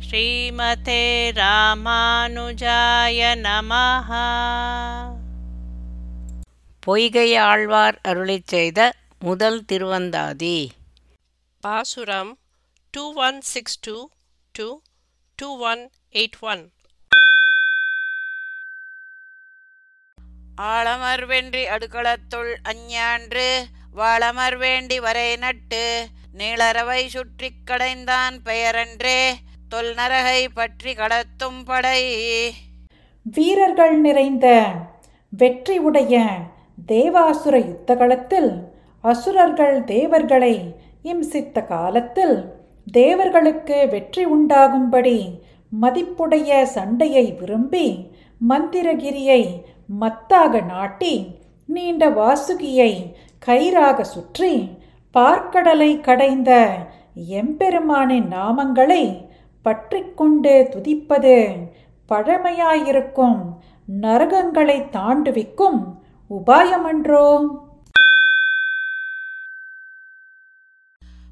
ஸ்ரீமதே ராமானுஜாய நமஹ. பொய்கை ஆழ்வார் அருளிச் செய்த முதல் திருவந்தாதி. பாசுரம் two one six two two two one eight one ஆளமர் வென்றி அடுக்களத்துள் அஞ்ஞான்று வாளமர் வேண்டி வரை நட்டு நீளரவை சுற்றிக் கடைந்தான் பெயரன்றே தொல் நரகை பற்றி கடத்தும் படை. வீரர்கள் நிறைந்த வெற்றி உடைய தேவாசுர யுத்தகளத்தில் அசுரர்கள் தேவர்களை இம்சித்த காலத்தில் தேவர்களுக்கு வெற்றி உண்டாகும்படி மதிப்புடைய சண்டையை விரும்பி மந்திரகிரியை மத்தாக நாட்டி நீண்ட வாசுகியை கயிறாக சுற்றி பார்க்கடலை கடைந்த எம்பெருமானின் நாமங்களை பற்றிக்கொண்டு துதிப்பது பழமையாயிருக்கும். நரகங்களை தாண்டுவிக்கும். உபாயமன்றோ?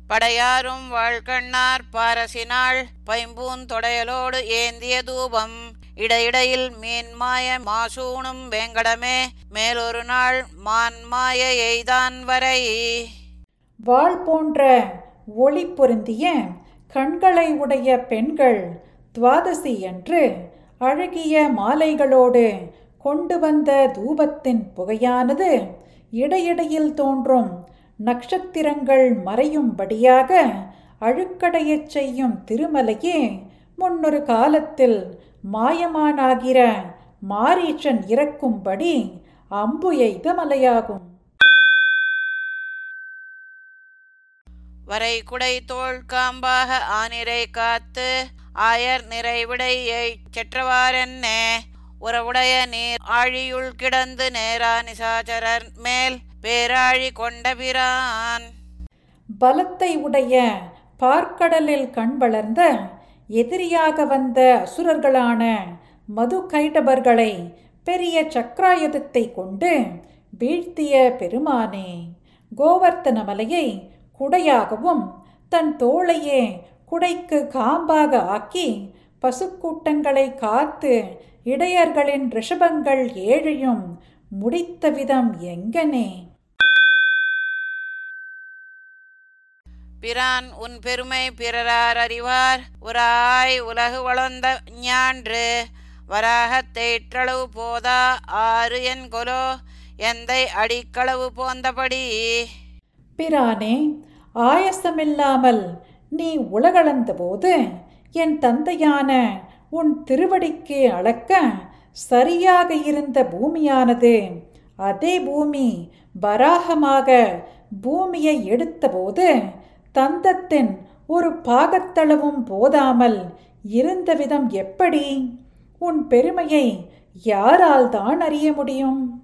படையாரும் வாழ்கண்ணார் பாரசினாள் பைம்பூன் தொடையலோடு ஏந்திய தூபம். இடையிடையில் மீன்மாய மாசூணும் வேங்கடமே. மேலொரு நாள் மான்மாய எய்தான் வரை. வாள் போன்ற ஒளி பொருந்திய கண்களை உடைய பெண்கள் துவாதசி என்று அழகிய மாலைகளோடு கொண்டு வந்த தூபத்தின் புகையானது இடையிடையில் தோன்றும் நட்சத்திரங்கள் மறையும்படியாக அழுக்கடையச் செய்யும் திருமலையே முன்னொரு காலத்தில் மாயமானாகிற மாரீச்சன் இறக்கும்படி அம்பு எய்த மலையாகும். வரை குடை தோல் காம்பாக ஆனிரை காத்து ஆயர் நிறைவிடையை செற்றவாரென்னே உறவுடைய நீர் ஆழியுள் கிடந்து நேரா நிசாச்சரர் மேல் பேராழி கொண்ட பிரான். பலத்தை உடைய பார்க்கடலில் கண் வளர்ந்த எதிரியாக வந்த அசுரர்களான மது கைடபர்களை பெரிய சக்ராயுதத்தை கொண்டு வீழ்த்திய பெருமானே கோவர்த்தன மலையை குடையாகவும் தன் தோளையே குடைக்கு காம்பாக ஆக்கி பசுக்கூட்டங்களை காத்து இடையர்களின் ரிஷபங்கள் ஏழையும் முடித்த விதம் எங்கனே? பிரான் உன் பெருமை பிறரார் அறிவார். உராய் உலகு வளர்ந்த ஞான்று. வராகத் தேற்றளவு போதா. ஆறு என் கொலோ. எந்தை அடிக்களவு போந்தபடி. பிரானே ஆயசமில்லாமல் நீ உலகளந்தபோது என் தந்தையான உன் திருவடிக்கு அளக்க சரியாக இருந்த பூமியானது. அதே பூமி வராகமாக பூமியை எடுத்தபோது தந்தத்தின் ஒரு பாகத்தளவும் போதாமல் இருந்த விதம் எப்படி? உன் பெருமையை யாரால் தான் அறிய முடியும்?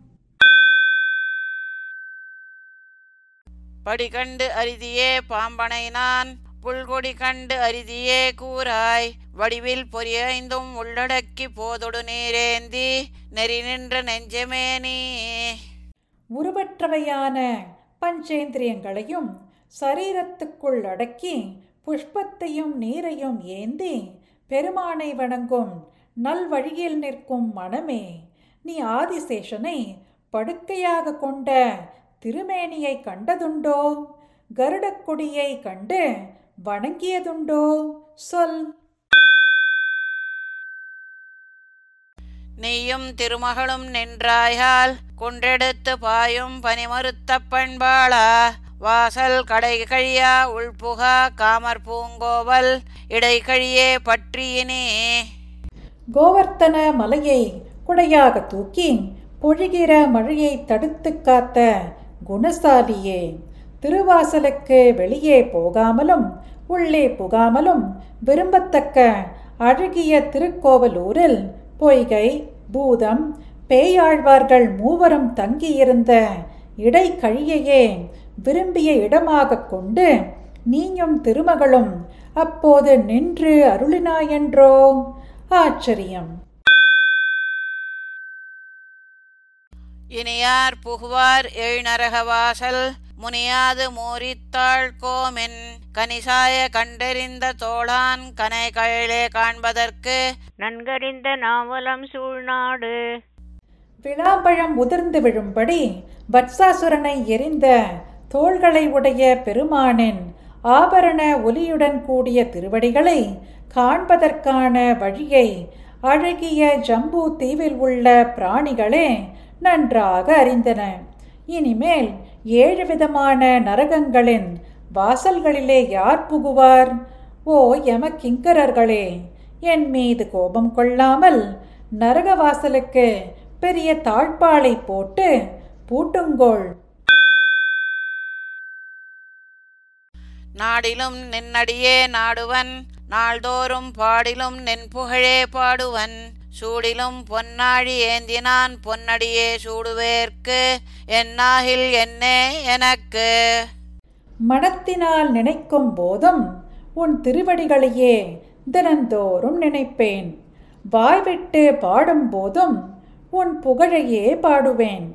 படிகண்டு அரிதியே பாம்பனை நான். புல்கொடி கண்டு அரிதியே கூறாய். வடிவில் பொறியைந்தும் உள்ளடக்கி போதொடு நீரேந்தி. நெறி நின்ற நெஞ்சமே நீ. உருவற்றவையான பஞ்சேந்திரியங்களையும் சரீரத்துக்குள் அடக்கி புஷ்பத்தையும் நீரையும் ஏந்தி பெருமானை வணங்கும் நல்வழியில் நிற்கும் மனமே நீ ஆதிசேஷனை படுக்கையாக கொண்ட திருமேனியை கண்டதுண்டோ? கருடக்கொடியை கண்டு வணங்கியதுண்டோ? சொல். நீயும் திருமகளும் நின்றாயால் குன்றெடுத்து பாயும் பனிமறுத்த பண்பாளா? வாசல் கடை கழியா உள்புகா காமர் பூங்கோவல் இடை கழியே பற்றியினே. கோவர்த்தன மலையை குடையாக தூக்கி பொழிகிற மழையை தடுத்து காத்த குணசாலியே. திருவாசலுக்கு வெளியே போகாமலும் உள்ளே புகாமலும் விரும்பத்தக்க அழகிய திருக்கோவலூரில் பொய்கை பூதம் பேயாழ்வார்கள் மூவரும் தங்கியிருந்த இடைக்கழியையே விரும்பிய இடமாக கொண்டு நீயும் திருமகளும் அப்போது நின்று அருளினாயென்றோ? ஆச்சரியம். இனியார் புகுவார் எழுநரக வாசல் முனியாது மூரித்தாள் கோமென் கனிசாய கண்டறிந்த தோளான் கனை கழலே காண்பதற்கு நன்கறிந்த நாவலம் சூழ்நாடு. விளாம்பழம் உதிர்ந்து விழும்படி வத்சாசுரனை எரிந்த தோள்களை உடைய பெருமானின் ஆபரண ஒலியுடன் கூடிய திருவடிகளை காண்பதற்கான வழியை அழகிய ஜம்பு தீவில் உள்ள பிராணிகளே நன்றாக அறிந்தன. இனிமேல் ஏழு விதமான நரகங்களின் வாசல்களிலே யார் புகுவார்? ஓ யமகிங்கரர்களே என் மீது கோபம் கொள்ளாமல் நரக வாசலுக்கு பெரிய தாழ்பாலை போட்டு பூட்டுங்கோள். நாடிலும் நின்னடியே நாடுவன் நாள்தோறும் பாடிலும் நின் புகழே பாடுவன். சூடிலும் பொன்னாழி ஏந்தினான் பொன்னடியே சூடுவேற்கு என்னாகில் என்னே எனக்கு? மனத்தினால் நினைக்கும் போதும் உன் திருவடிகளையே தினந்தோறும் நினைப்பேன். வாய்விட்டு பாடும்போதும் உன் புகழையே பாடுவேன்.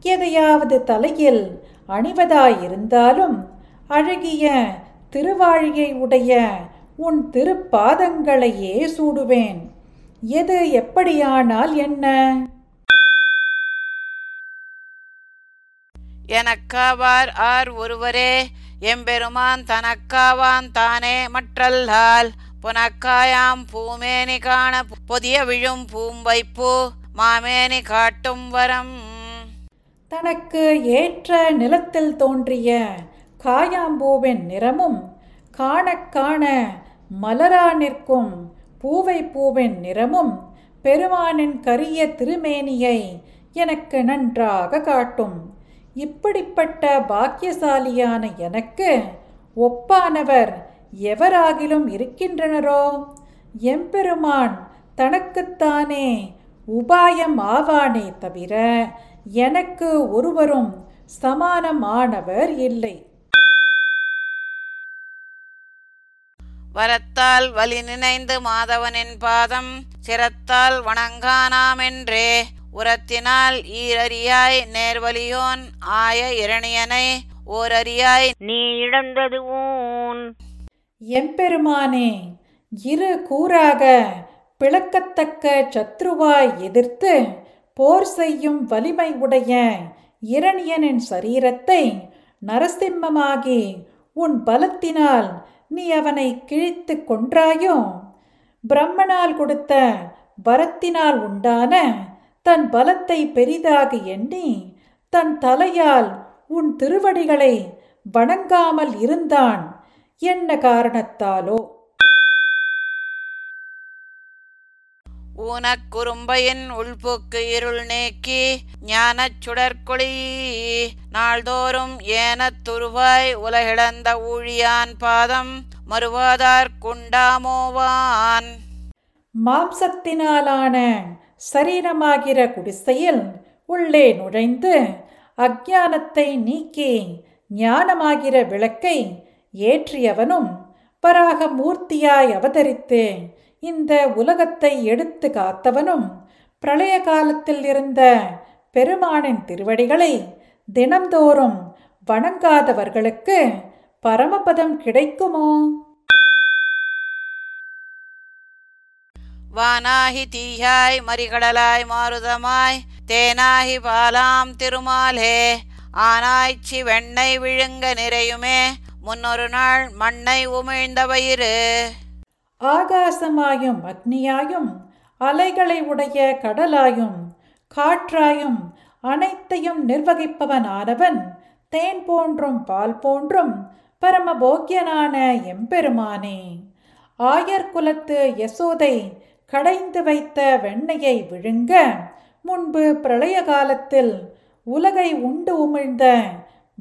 எதையாவது தலையில் அணிவதாயிருந்தாலும் அழகிய திருவாழியை உடைய உன் திருப்பாதங்களையே சூடுவேன். எது எப்படியானால் என்ன? எனக்காவார் ஆர் ஒருவரே எம்பெருமான் தனக்காவான் தானே மற்றல்லால். புனக்காயாம் பூமேனி காண பொதிய விழும் பூம்பைப்பூ மாமேனி காட்டும் வரம். தனக்கு ஏற்ற நிலத்தில் தோன்றிய காயாம்பூவின் நிறமும் காணக் காண மலரா நிற்கும் பூவை பூவின் நிறமும் பெருமானின் கரிய திருமேனியை எனக்கு நன்றாக காட்டும். இப்படிப்பட்ட பாக்கியசாலியான எனக்கு ஒப்பானவர் எவராகிலும் இருக்கின்றனரோ? எம்பெருமான் தனக்குத்தானே உபாயம் ஆவானே தவிர எனக்கு ஒருவரும் சமானமானவர் இல்லை. வரத்தால் வலி நினைந்து மாதவனின் பாதம் சிரத்தால் வணங்கானாமென்றே. உரத்தினால் ஈரறியாய் நேர்வலியோன் ஆய இரணியனை ஓரறியாய் நீ இழந்தது ஊன். எம்பெருமானே இரு கூறாக பிளக்கத்தக்க சத்ருவாய் எதிர்த்து போர் செய்யும் வலிமை உடைய இரணியனின் சரீரத்தை நரசிம்மமாகி உன் பலத்தினால் நீ அவனை கிழித்து கொன்றாயோ? பிரம்மனால் கொடுத்த வரத்தினால் உண்டான தன் பலத்தை பெரிதாக எண்ணி தன் தலையால் உன் திருவடிகளை வணங்காமல் இருந்தான். என்ன காரணத்தாலோ? ஊனக் குறும்பையின் உள்போக்கு இருள் நீக்கி ஞானச் சுடற்கொளி நாள்தோறும் ஏனத் துருவாய் உலகிழந்த ஊழியான் பாதம் மறுவாதார் குண்டாமோவான் மாம்சத்தினாலான சரீரமாகிற குடிசையில் உள்ளே நுழைந்து அக்ஞானத்தை நீக்கி ஞானமாகிற விளக்கை ஏற்றியவனும் பராக மூர்த்தியாய் அவதரித்து இந்த உலகத்தை எடுத்து காத்தவனும் பிரளய காலத்தில் இருந்த பெருமானின் திருவடிகளை தினம்தோறும் வணங்காதவர்களுக்கு பரமபதம் கிடைக்குமோ? வானாகி தீயாய் மறிகடலாய் மாருதமாய் தேனாகி பாலாம் திருமாலே ஆனாய்ச்சி வெண்ணை விழுங்க நிறையுமே முன்னொரு நாள் மண்ணை உமிழ்ந்த வயிறு ஆகாசமாயும் அக்னியாயும் அலைகளை உடைய கடலாயும் காற்றாயும் அனைத்தையும் நிர்வகிப்பவனானவன் தேன் போன்றும் பால் போன்றும் பரமபோக்கியனான எம்பெருமானே. ஆயர் குலத்து யசோதை கடைந்து வைத்த வெண்ணையை விழுங்க முன்பு பிரளய காலத்தில் உலகை உண்டு உமிழ்ந்த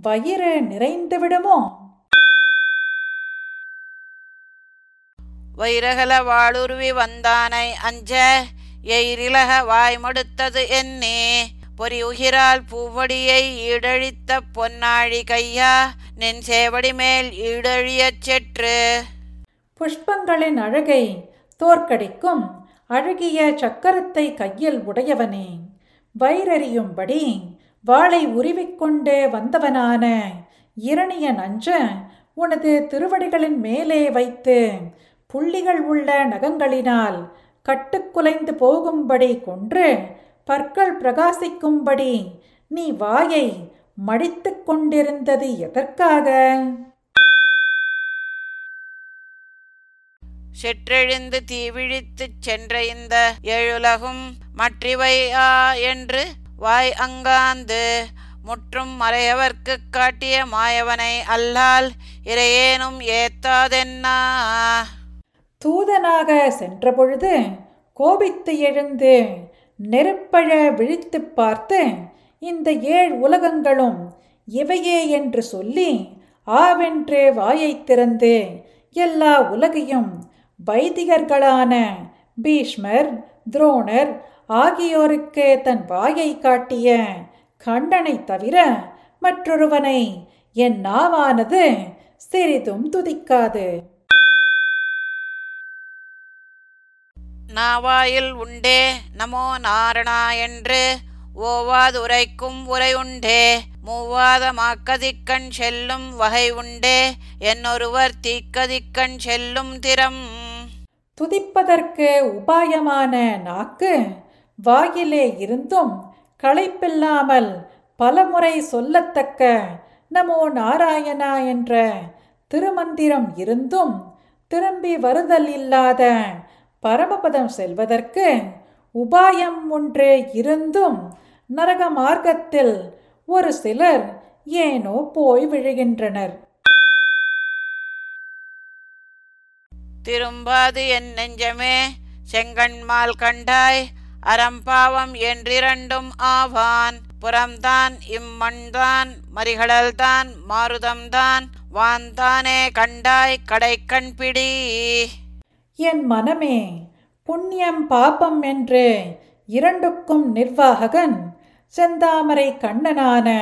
வயிறு நிறைந்து விடுமோ? வைரகல வாளுருவி வந்தானை அஞ்ச எயிரிலக வாய்மடுத்தது என்னே. பொறி உகிரால் பூவடியை ஈடழித்த பொன்னாழி கையா நின் சேவடி மேல் ஈடழியச் செற்று. புஷ்பங்களின் அழகை தோற்கடிக்கும் அழகிய சக்கரத்தை கையில் உடையவனே. வயிறறியும்படி வாளை உருவிக்கொண்டே வந்தவனான இரணிய நஞ்ச உனது திருவடிகளின் மேலே வைத்து புள்ளிகள் உள்ள நகங்களினால் கட்டுக்குலைந்து போகும்படி கொன்று பற்கள் பிரகாசிக்கும்படி நீ வாயை மடித்து கொண்டிருந்தது எதற்காக? செற்றெழுந்து தீவிழித்துச் சென்ற இந்த எழுலகும் மற்றிவையா என்று வாய் அங்காந்து முற்றும் மறையவர்க்குக் காட்டிய மாயவனை அல்லால் இறையேனும் ஏத்தாதென்னா? தூதனாக சென்றபொழுது கோபித்து எழுந்து நெருப்பழ விழித்துப் பார்த்து இந்த ஏழ் உலகங்களும் இவையே என்று சொல்லி ஆவென்று வாயைத் திறந்து எல்லா உலகையும் வைதிகர்களான பீஷ்மர் துரோணர் ஆகியோருக்கு தன் வாயை காட்டிய கண்டனை தவிர மற்றொருவனை என் நாவானது சிறிதும் துதிக்காது. நாவாயில் உண்டே. நமோ நாரணா என்று ஓவாது உரைக்கும் உரை உண்டே. மூவாத மாக்கதிக்கண் செல்லும் வகை உண்டே. என்னொருவர் தீக்கதிக்கண் செல்லும் திறம். துதிப்பதற்கு உபாயமான நாக்கு. வாயிலே இருந்தும் களைப்பில்லாமல் பலமுறை சொல்லத்தக்க நமோ நாராயணா என்ற திருமந்திரம் இருந்தும் திரும்பி வருதல் இல்லாத பரமபதம் செல்வதற்கு உபாயம் ஒன்று இருந்தும் நரக மார்க்கத்தில் ஒரு சிலர் ஏனோ போய் விழுகின்றனர். திரும்பாது என் நெஞ்சமே செங்கண்மால் கண்டாய் அறம்பாவம் என்றிரண்டும் ஆவான். புறம்தான் இம்மண்தான் மறிகடல்தான் மாருதம்தான் வான்தானே கண்டாய் கடைக்கண் பிடி. என் மனமே புண்ணியம் பாபம் என்று இரண்டுக்கும் நிர்வாககன் செந்தாமரை கண்ணனான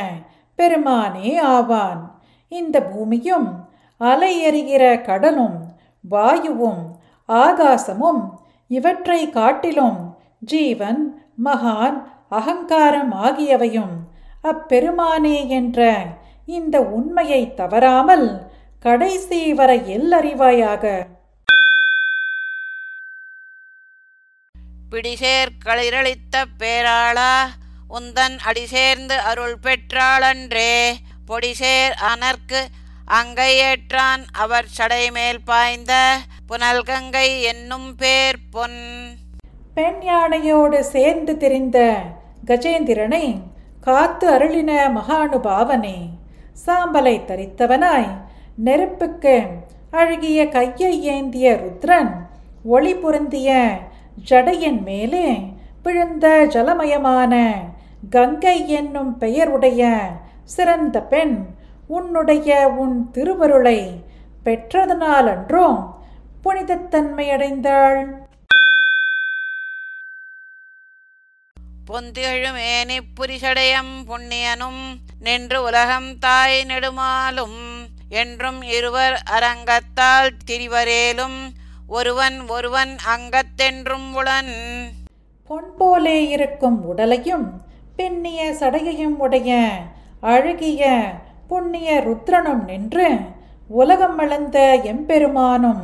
பெருமானே ஆவான். இந்த பூமியும் அலை எறிகிற கடலும் வாயுவும் ஆகாசமும் இவற்றை காட்டிலும் ஜீவன் மகான் அகங்காரம் ஆகியவையும் அப்பெருமானே என்ற இந்த உண்மையை தவறாமல் கடைசி வரை எல்லறிவாயாக பிடிசேர் களிரளித்த பேராளா உந்தன் அடிசேர்ந்து அருள் பெற்றாளன்றே பொடிசேர் அனர்க்கு அங்கையேற்றான் அவர் சடைமேல் பாய்ந்த புனல்கங்கை என்னும் பேர் பொன். பெண் யானையோடு சேர்ந்து திரிந்த கஜேந்திரனை காத்து அருளின மகானுபாவனே சாம்பலை தரித்தவனாய் நெருப்புக்கு அழகிய கையை ஏந்திய ருத்ரன் ஒளி பொருந்திய ஜடையின் மேலே விழுந்த ஜலமயமான கங்கை என்னும் பெயருடைய சிறந்த பெண் உன்னுடைய உன் திருவருளை பெற்றதனாலன்றும் புனிதத்தன்மையடைந்தாள். பொந்திகழும் ஏனி புண்ணியனும் நின்று உலகம் தாய் நெடுமாலும் என்றும் இருவர் அரங்கத்தால் திரிவரேலும் ஒருவன் ஒருவன் அங்கத்தென்றும் உளன். பொன் போலே இருக்கும் உடலையும் பெண்ணிய சடையையும் உடைய அழகிய புண்ணிய ருத்ரனும் நின்று உலகம் அளந்த எம்பெருமானும்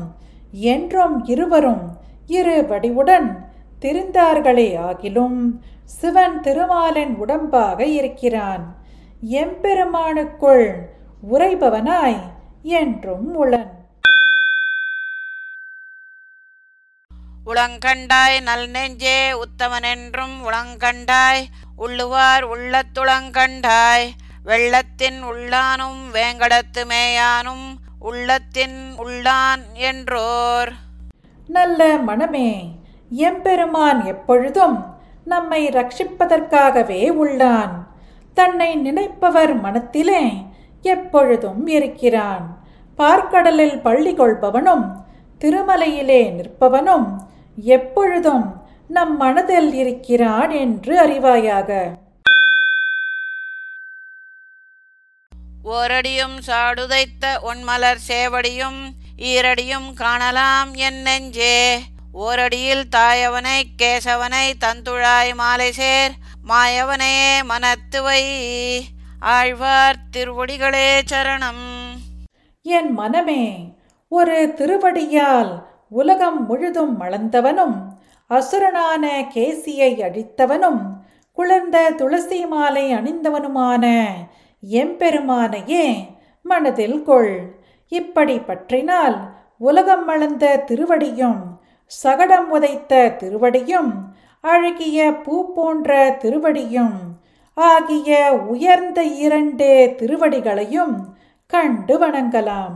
என்றும் இருவரும் இரு வடிவுடன் திரிந்தார்களே ஆகிலும் சிவன் திருமாலின் உடம்பாக இருக்கிறான். எம்பெருமானுக்குள் உறைபவனாய் என்றும் உளன். உளங்கண்டாய் நல் நெஞ்சே உத்தமனென்றும் உளங்கண்டாய். உள்ளுவார் உள்ளத்துளங்கண்டாய் வெள்ளத்தின் உள்ளானும் வேங்கடத்து மேயானும் உள்ளத்தின் உள்ளான் என்றோர். நல்ல மனமே எம்பெருமான் எப்பொழுதும் நம்மை ரட்சிப்பதற்காகவே உள்ளான். தன்னை நினைப்பவர் மனத்திலே எப்பொழுதும் இருக்கிறான். பார்க்கடலில் பள்ளி கொள்பவனும் திருமலையிலே நிற்பவனும் எப்பொழுதும் நம் மனதில் இருக்கிறான் என்று அறிவாயாக. ஓரடியும் சாடுதைத்த உன்மலர் சேவடியும் ஈரடியும் காணலாம் என் நெஞ்சே. ஓரடியில் தாயவனை கேசவனை தந்துழாய் மாலை சேர். மாயவனையே மனத்து வை ஆழ்வார் திருவடிகளே சரணம். என் மனமே ஒரு திருவடியால் உலகம் முழுதும் மளந்தவனும் அசுரனான கேசியை அழித்தவனும் குளிர்ந்த துளசி மாலை அணிந்தவனுமான எம்பெருமானையே மனதில் கொள். இப்படி பற்றினால் உலகம் வளர்ந்த திருவடியும் சகடம் உதைத்த திருவடியும் அழகிய பூ போன்ற திருவடியும் ஆகிய உயர்ந்த இரண்டு திருவடிகளையும் கண்டு வணங்கலாம்.